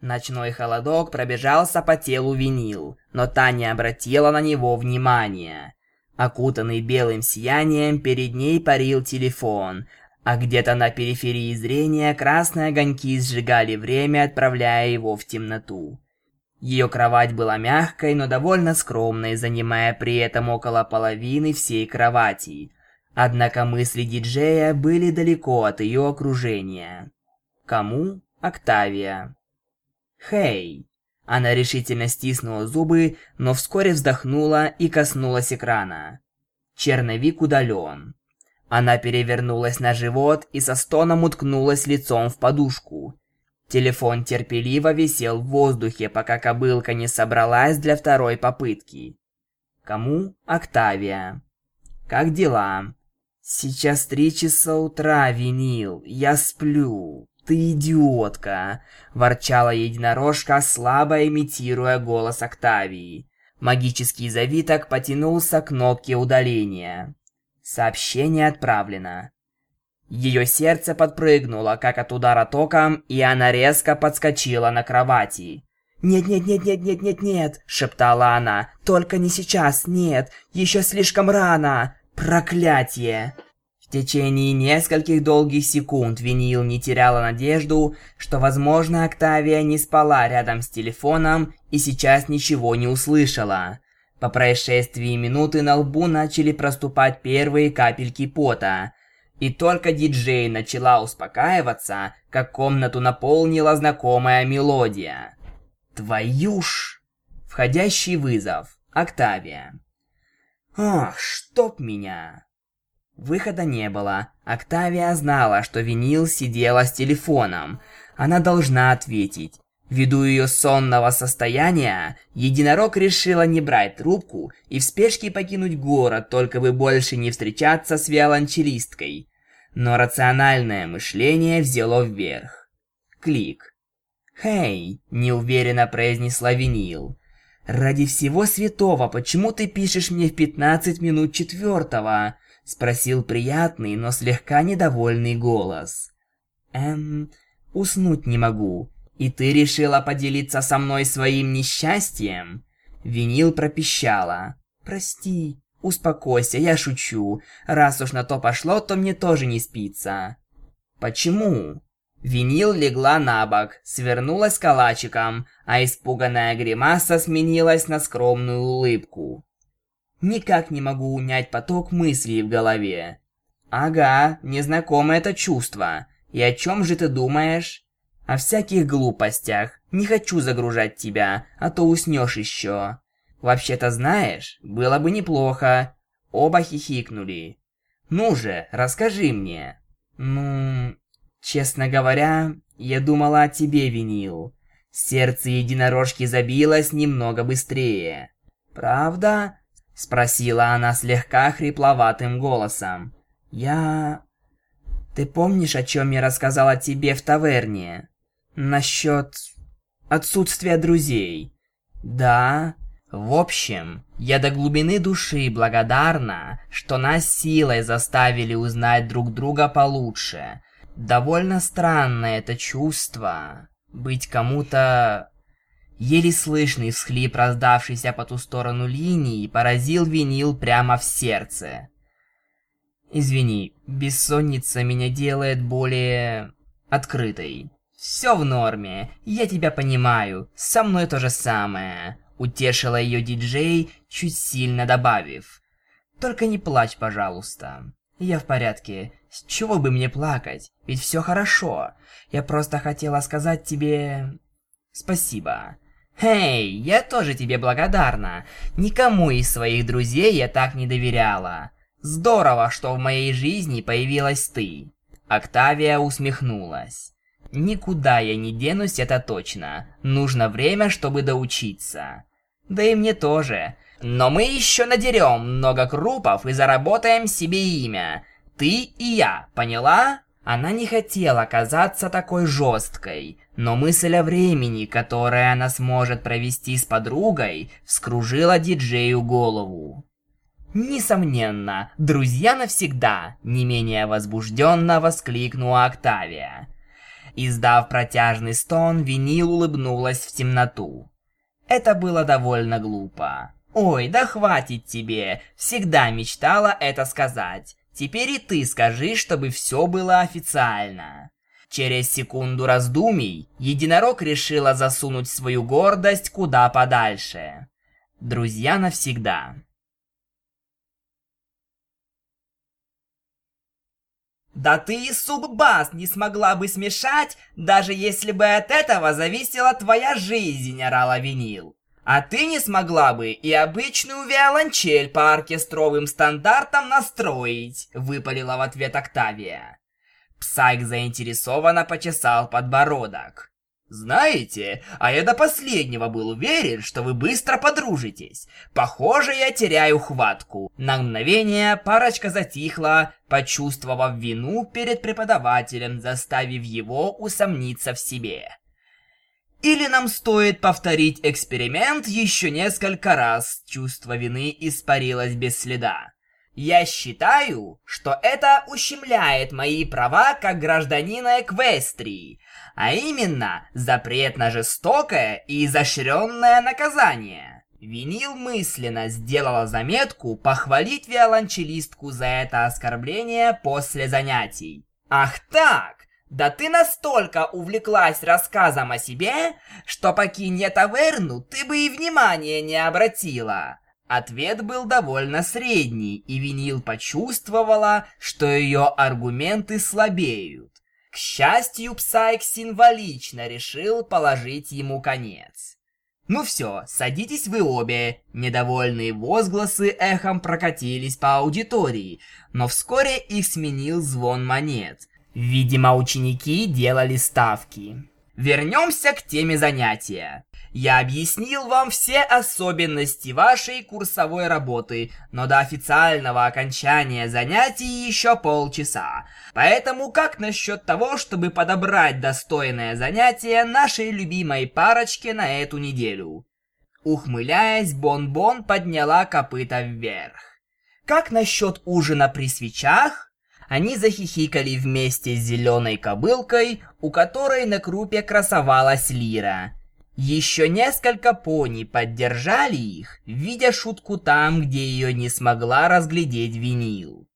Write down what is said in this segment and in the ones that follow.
Ночной холодок пробежался по телу винил, но та не обратила на него внимания. Окутанный белым сиянием, перед ней парил телефон, а где-то на периферии зрения красные огоньки сжигали время, отправляя его в темноту. Ее кровать была мягкой, но довольно скромной, занимая при этом около половины всей кровати. Однако мысли диджея были далеко от ее окружения. Кому? Октавия. «Хей!» Она решительно стиснула зубы, но вскоре вздохнула и коснулась экрана. Черновик удален. Она перевернулась на живот и со стоном уткнулась лицом в подушку. Телефон терпеливо висел в воздухе, пока кобылка не собралась для второй попытки. Кому? Октавия. Как дела? Сейчас три часа утра, винил. Я сплю. Ты идиотка, ворчала единорожка, слабо имитируя голос Октавии. Магический завиток потянулся к кнопке удаления. Сообщение отправлено. Ее сердце подпрыгнуло, как от удара током, и она резко подскочила на кровати. «Нет-нет-нет-нет-нет-нет-нет!» – шептала она. «Только не сейчас, нет! Еще слишком рано! Проклятие!» В течение нескольких долгих секунд Винил не теряла надежду, что, возможно, Октавия не спала рядом с телефоном и сейчас ничего не услышала. По происшествии минуты на лбу начали проступать первые капельки пота – и только диджей начала успокаиваться, как комнату наполнила знакомая мелодия. Твою ж! Входящий вызов. Октавия. Ох, чтоб меня! Выхода не было. Октавия знала, что винил сидела с телефоном. Она должна ответить. Ввиду ее сонного состояния, единорог решила не брать трубку и в спешке покинуть город, только бы больше не встречаться с виолончелисткой. Но рациональное мышление взяло вверх. Клик. «Хей!» – неуверенно произнесла винил. «Ради всего святого, почему ты пишешь мне в 15 минут четвертого?» – спросил приятный, но слегка недовольный голос. «Эм, уснуть не могу. «И ты решила поделиться со мной своим несчастьем?» Винил пропищала. «Прости, успокойся, я шучу. Раз уж на то пошло, то мне тоже не спится». «Почему?» Винил легла на бок, свернулась калачиком, а испуганная гримаса сменилась на скромную улыбку. «Никак не могу унять поток мыслей в голове». «Ага, незнакомое это чувство. И о чем же ты думаешь?» О всяких глупостях. Не хочу загружать тебя, а то уснешь еще. Вообще-то знаешь, было бы неплохо. Оба хихикнули. Ну же, расскажи мне. Ну, честно говоря, я думала о тебе, Винил. Сердце единорожки забилось немного быстрее. Правда? Спросила она слегка хрипловатым голосом. Я... Ты помнишь, о чем я рассказала тебе в таверне? Насчет отсутствия друзей. Да, в общем, я до глубины души благодарна, что нас силой заставили узнать друг друга получше. Довольно странное это чувство. Быть кому-то... Еле слышный всхлип, раздавшийся по ту сторону линии, поразил винил прямо в сердце. Извини, бессонница меня делает более... открытой. «Все в норме, я тебя понимаю, со мной то же самое», — утешила ее диджей, чуть сильно добавив. «Только не плачь, пожалуйста. Я в порядке. С чего бы мне плакать? Ведь все хорошо. Я просто хотела сказать тебе... спасибо». «Эй, я тоже тебе благодарна. Никому из своих друзей я так не доверяла. Здорово, что в моей жизни появилась ты». Октавия усмехнулась. Никуда я не денусь, это точно. Нужно время, чтобы доучиться. Да и мне тоже. Но мы еще надерем много крупов и заработаем себе имя. Ты и я, поняла? Она не хотела казаться такой жесткой, но мысль о времени, которое она сможет провести с подругой, вскружила диджею голову. Несомненно, друзья навсегда, не менее возбужденно воскликнула Октавия. Издав протяжный стон, Винил улыбнулась в темноту. Это было довольно глупо. «Ой, да хватит тебе! Всегда мечтала это сказать. Теперь и ты скажи, чтобы все было официально». Через секунду раздумий единорог решила засунуть свою гордость куда подальше. Друзья навсегда. Да ты и суббас не смогла бы смешать, даже если бы от этого зависела твоя жизнь, орала винил. А ты не смогла бы и обычную виолончель по оркестровым стандартам настроить, выпалила в ответ Октавия. Псайк заинтересованно почесал подбородок. Знаете, а я до последнего был уверен, что вы быстро подружитесь. Похоже, я теряю хватку. На мгновение парочка затихла, почувствовав вину перед преподавателем, заставив его усомниться в себе. Или нам стоит повторить эксперимент еще несколько раз. Чувство вины испарилось без следа. Я считаю, что это ущемляет мои права как гражданина Эквестрии, а именно запрет на жестокое и изощренное наказание. Винил мысленно сделала заметку похвалить виолончелистку за это оскорбление после занятий. Ах так! Да ты настолько увлеклась рассказом о себе, что покинь таверну, ты бы и внимания не обратила. Ответ был довольно средний, и Винил почувствовала, что ее аргументы слабеют. К счастью, Псайк символично решил положить ему конец. «Ну все, садитесь вы обе!» Недовольные возгласы эхом прокатились по аудитории, но вскоре их сменил звон монет. Видимо, ученики делали ставки. Вернемся к теме занятия. Я объяснил вам все особенности вашей курсовой работы, но до официального окончания занятий еще полчаса. Поэтому как насчет того, чтобы подобрать достойное занятие нашей любимой парочке на эту неделю? Ухмыляясь, Бон-Бон подняла копыта вверх. Как насчет ужина при свечах? Они захихикали вместе с зеленой кобылкой, у которой на крупе красовалась лира. Еще несколько пони поддержали их, видя шутку там, где ее не смогла разглядеть винил.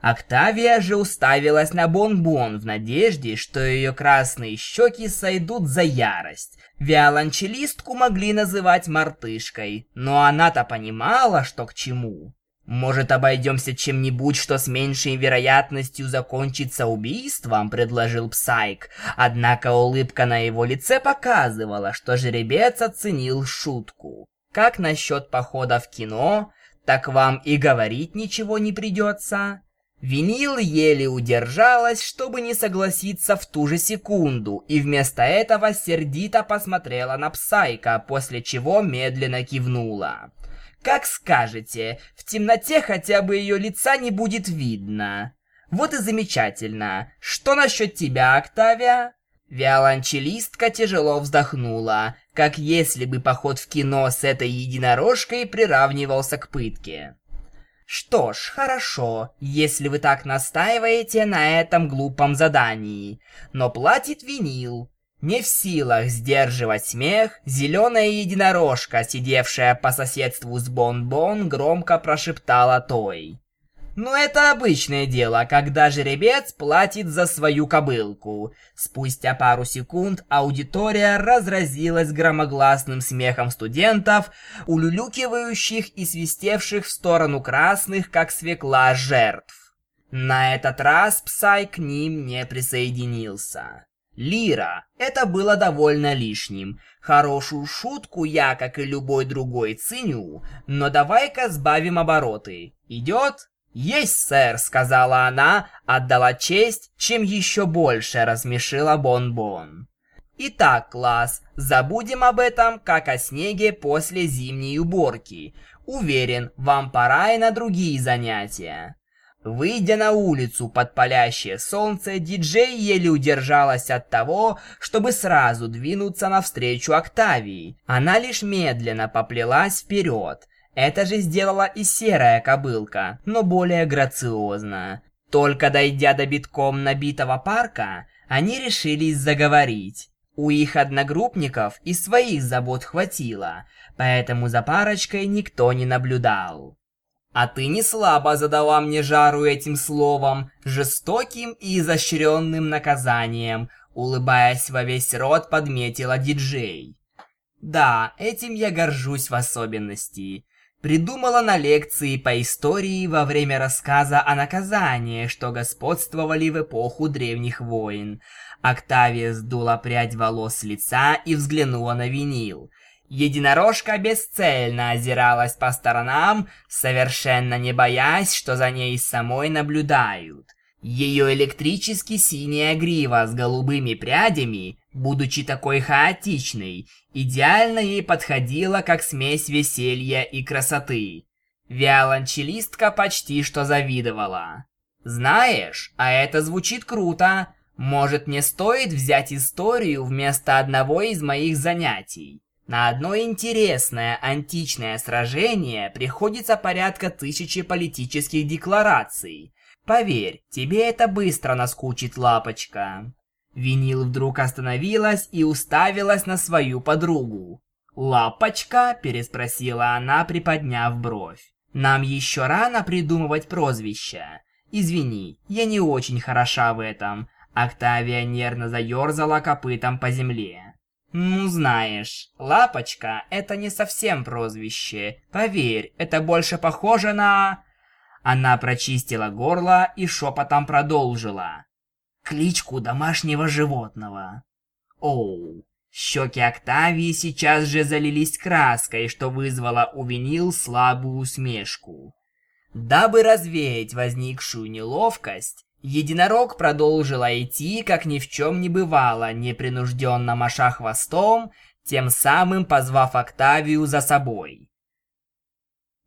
Октавия же уставилась на Бон-Бон в надежде, что ее красные щеки сойдут за ярость. Виолончелистку могли называть мартышкой, но она-то понимала, что к чему. «Может, обойдемся чем-нибудь, что с меньшей вероятностью закончится убийством?» – предложил Псайк. Однако улыбка на его лице показывала, что жеребец оценил шутку. «Как насчет похода в кино? Так вам и говорить ничего не придется?» Винил еле удержалась, чтобы не согласиться в ту же секунду, и вместо этого сердито посмотрела на Псайка, после чего медленно кивнула. Как скажете, в темноте хотя бы ее лица не будет видно. Вот и замечательно. Что насчет тебя, Октавия? Виолончелистка тяжело вздохнула, как если бы поход в кино с этой единорожкой приравнивался к пытке. Что ж, хорошо, если вы так настаиваете на этом глупом задании. Но платит винил. Не в силах сдерживать смех, зеленая единорожка, сидевшая по соседству с Бон-Бон, громко прошептала той. «Ну это обычное дело, когда жеребец платит за свою кобылку». Спустя пару секунд аудитория разразилась громогласным смехом студентов, улюлюкивающих и свистевших в сторону красных, как свекла жертв. На этот раз Псай к ним не присоединился. Лира. Это было довольно лишним. Хорошую шутку я, как и любой другой, ценю, но давай-ка сбавим обороты. Идет? «Есть, сэр», — сказала она, отдала честь, чем еще больше рассмешила Бон-Бон. Итак, класс, забудем об этом, как о снеге после зимней уборки. Уверен, вам пора и на другие занятия. Выйдя на улицу под палящее солнце, диджей еле удержалась от того, чтобы сразу двинуться навстречу Октавии. Она лишь медленно поплелась вперед. Это же сделала и серая кобылка, но более грациозно. Только дойдя до битком набитого парка, они решились заговорить. У их одногруппников и своих забот хватило, поэтому за парочкой никто не наблюдал. А ты не слабо задала мне жару этим словом, жестоким и изощренным наказанием, улыбаясь во весь рот, подметила диджей. Да, этим я горжусь в особенности. Придумала на лекции по истории во время рассказа о наказании, что господствовали в эпоху древних войн. Октавия сдула прядь волос с лица и взглянула на винил. Единорожка бесцельно озиралась по сторонам, совершенно не боясь, что за ней самой наблюдают. Ее электрически синяя грива с голубыми прядями, будучи такой хаотичной, идеально ей подходила как смесь веселья и красоты. Виолончелистка почти что завидовала. «Знаешь, а это звучит круто. Может, мне стоит взять историю вместо одного из моих занятий?» На одно интересное античное сражение приходится порядка тысячи политических деклараций. Поверь, тебе это быстро наскучит, лапочка. Винил вдруг остановилась и уставилась на свою подругу. «Лапочка?» – переспросила она, приподняв бровь. «Нам еще рано придумывать прозвища. Извини, я не очень хороша в этом». Октавия нервно заерзала копытом по земле. «Ну, знаешь, Лапочка — это не совсем прозвище. Поверь, это больше похоже на...» Она прочистила горло и шепотом продолжила. «Кличку домашнего животного». Оу, щеки Октавии сейчас же залились краской, что вызвало у винил слабую усмешку. Дабы развеять возникшую неловкость, Единорог продолжила идти, как ни в чем не бывало, непринужденно маша хвостом, тем самым позвав Октавию за собой.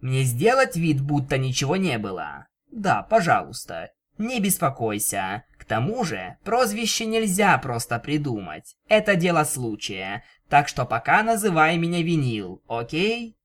«Мне сделать вид, будто ничего не было?» «Да, пожалуйста. Не беспокойся. К тому же, прозвище нельзя просто придумать. Это дело случая. Так что пока называй меня Винил, окей?»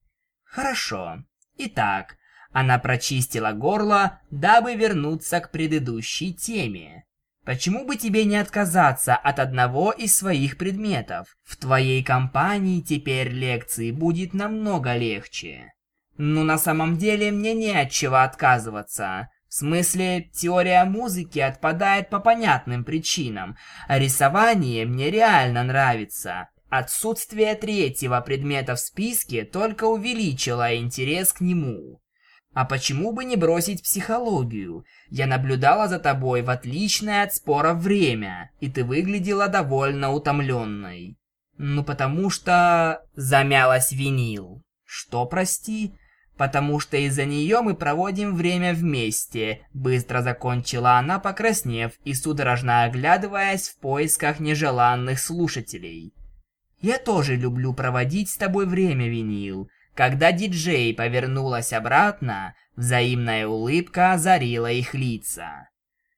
«Хорошо. Итак, она прочистила горло, дабы вернуться к предыдущей теме. Почему бы тебе не отказаться от одного из своих предметов? В твоей компании теперь лекции будет намного легче. Ну, на самом деле, мне не от чего отказываться. В смысле, теория музыки отпадает по понятным причинам, а рисование мне реально нравится. Отсутствие третьего предмета в списке только увеличило интерес к нему. А почему бы не бросить психологию? Я наблюдала за тобой в отличное от спора время, и ты выглядела довольно утомленной. Ну потому что... Замялась винил. Что, прости? Потому что из-за нее мы проводим время вместе, быстро закончила она, покраснев и судорожно оглядываясь в поисках нежеланных слушателей. Я тоже люблю проводить с тобой время, винил. Когда диджей повернулась обратно, взаимная улыбка озарила их лица.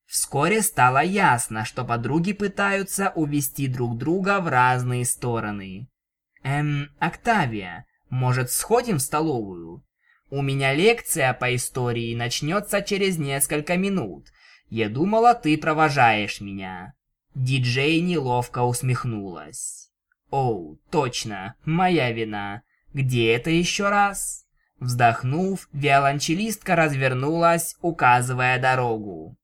Вскоре стало ясно, что подруги пытаются увести друг друга в разные стороны. «Эм, Октавия, может, сходим в столовую? У меня лекция по истории начнется через несколько минут. Я думала, ты провожаешь меня». Диджей неловко усмехнулась. «Оу, точно, моя вина. Где это еще раз? Вздохнув, виолончелистка развернулась, указывая дорогу.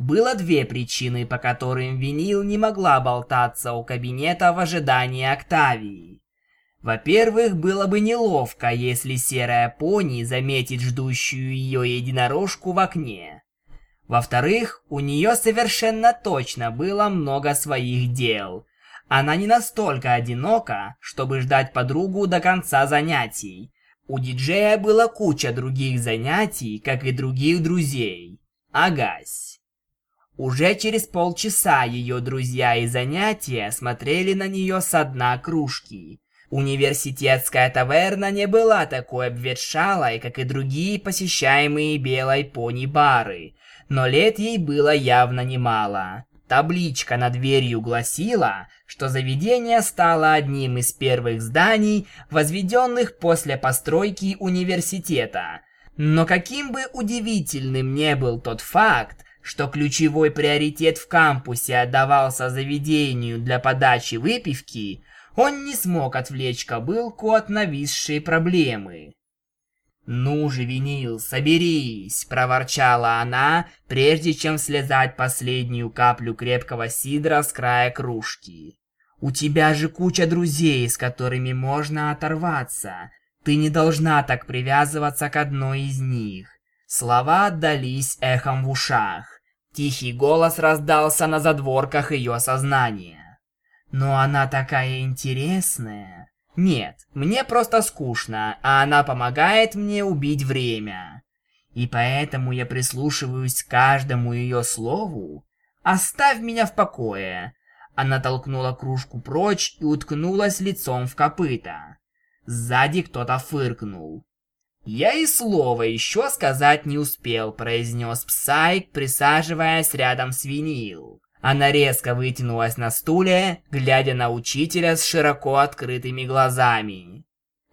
Было две причины, по которым винил не могла болтаться у кабинета в ожидании Октавии. Во-первых, было бы неловко, если серая пони заметит ждущую ее единорожку в окне. Во-вторых, у нее совершенно точно было много своих дел, она не настолько одинока, чтобы ждать подругу до конца занятий. У диджея была куча других занятий, как и других друзей. Агась. Уже через полчаса ее друзья и занятия смотрели на нее со дна кружки. Университетская таверна не была такой обветшалой, как и другие посещаемые белой пони-бары, но лет ей было явно немало. Табличка над дверью гласила, что заведение стало одним из первых зданий, возведенных после постройки университета. Но каким бы удивительным не был тот факт, что ключевой приоритет в кампусе отдавался заведению для подачи выпивки, он не смог отвлечь кобылку от нависшей проблемы. «Ну же, Винил, соберись!» – проворчала она, прежде чем слезать последнюю каплю крепкого сидра с края кружки. «У тебя же куча друзей, с которыми можно оторваться. Ты не должна так привязываться к одной из них». Слова отдались эхом в ушах. Тихий голос раздался на задворках ее сознания. «Но она такая интересная!» Нет, мне просто скучно, а она помогает мне убить время. И поэтому я прислушиваюсь к каждому ее слову. Оставь меня в покое. Она толкнула кружку прочь и уткнулась лицом в копыта. Сзади кто-то фыркнул. «Я и слова еще сказать не успел», — произнес Псайк, присаживаясь рядом с винил. Она резко вытянулась на стуле, глядя на учителя с широко открытыми глазами.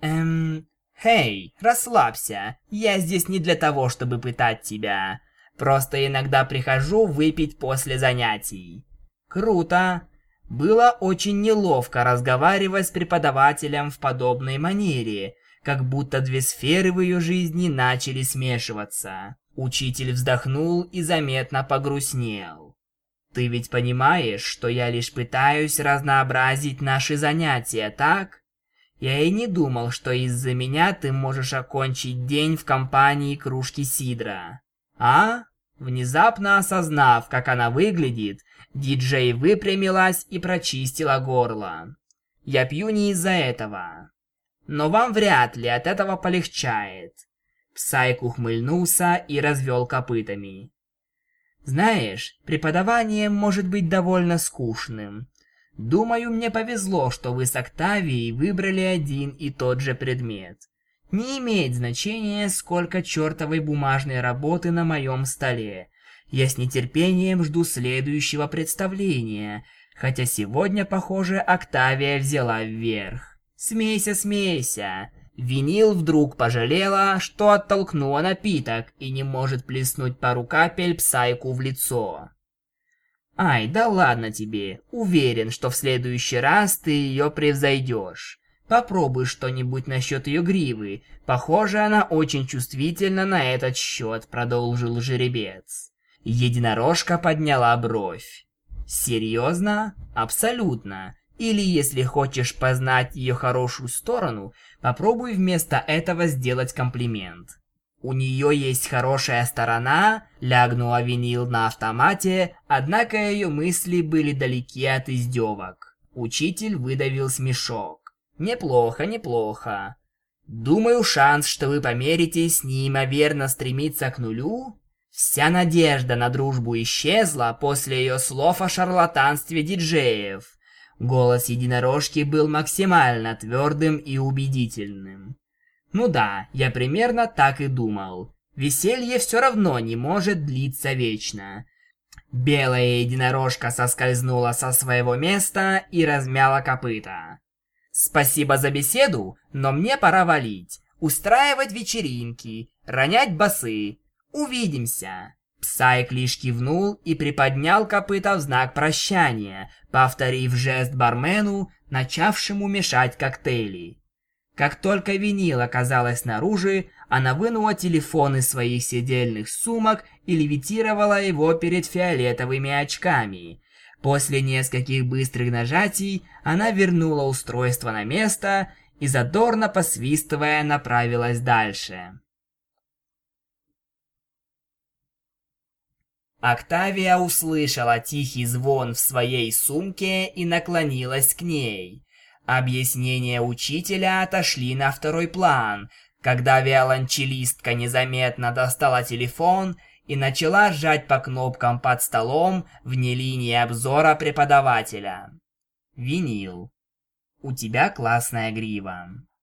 «Эм... Хей, расслабься. Я здесь не для того, чтобы пытать тебя. Просто иногда прихожу выпить после занятий». «Круто!» Было очень неловко разговаривать с преподавателем в подобной манере, как будто две сферы в ее жизни начали смешиваться. Учитель вздохнул и заметно погрустнел. Ты ведь понимаешь, что я лишь пытаюсь разнообразить наши занятия, так? Я и не думал, что из-за меня ты можешь окончить день в компании кружки сидра. А? Внезапно осознав, как она выглядит, диджей выпрямилась и прочистила горло. Я пью не из-за этого. Но вам вряд ли от этого полегчает. Псайк ухмыльнулся и развел копытами. Знаешь, преподавание может быть довольно скучным. Думаю, мне повезло, что вы с Октавией выбрали один и тот же предмет. Не имеет значения, сколько чертовой бумажной работы на моем столе. Я с нетерпением жду следующего представления, хотя сегодня, похоже, Октавия взяла вверх. Смейся, смейся. Винил вдруг пожалела, что оттолкнула напиток и не может плеснуть пару капель псайку в лицо. «Ай, да ладно тебе. Уверен, что в следующий раз ты ее превзойдешь. Попробуй что-нибудь насчет ее гривы. Похоже, она очень чувствительна на этот счет», — продолжил жеребец. Единорожка подняла бровь. «Серьезно? Абсолютно. Или если хочешь познать ее хорошую сторону, попробуй вместо этого сделать комплимент. У нее есть хорошая сторона, лягнула винил на автомате, однако ее мысли были далеки от издевок. Учитель выдавил смешок. Неплохо, неплохо. Думаю, шанс, что вы померитесь, неимоверно стремится к нулю. Вся надежда на дружбу исчезла после ее слов о шарлатанстве диджеев. Голос единорожки был максимально твердым и убедительным. Ну да, я примерно так и думал. Веселье все равно не может длиться вечно. Белая единорожка соскользнула со своего места и размяла копыта. Спасибо за беседу, но мне пора валить, устраивать вечеринки, ронять басы. Увидимся. Псайк лишь кивнул и приподнял копыта в знак прощания, повторив жест бармену, начавшему мешать коктейли. Как только винил оказалась снаружи, она вынула телефон из своих сидельных сумок и левитировала его перед фиолетовыми очками. После нескольких быстрых нажатий она вернула устройство на место и задорно посвистывая направилась дальше. Октавия услышала тихий звон в своей сумке и наклонилась к ней. Объяснения учителя отошли на второй план, когда виолончелистка незаметно достала телефон и начала сжать по кнопкам под столом вне линии обзора преподавателя. Винил. У тебя классная грива.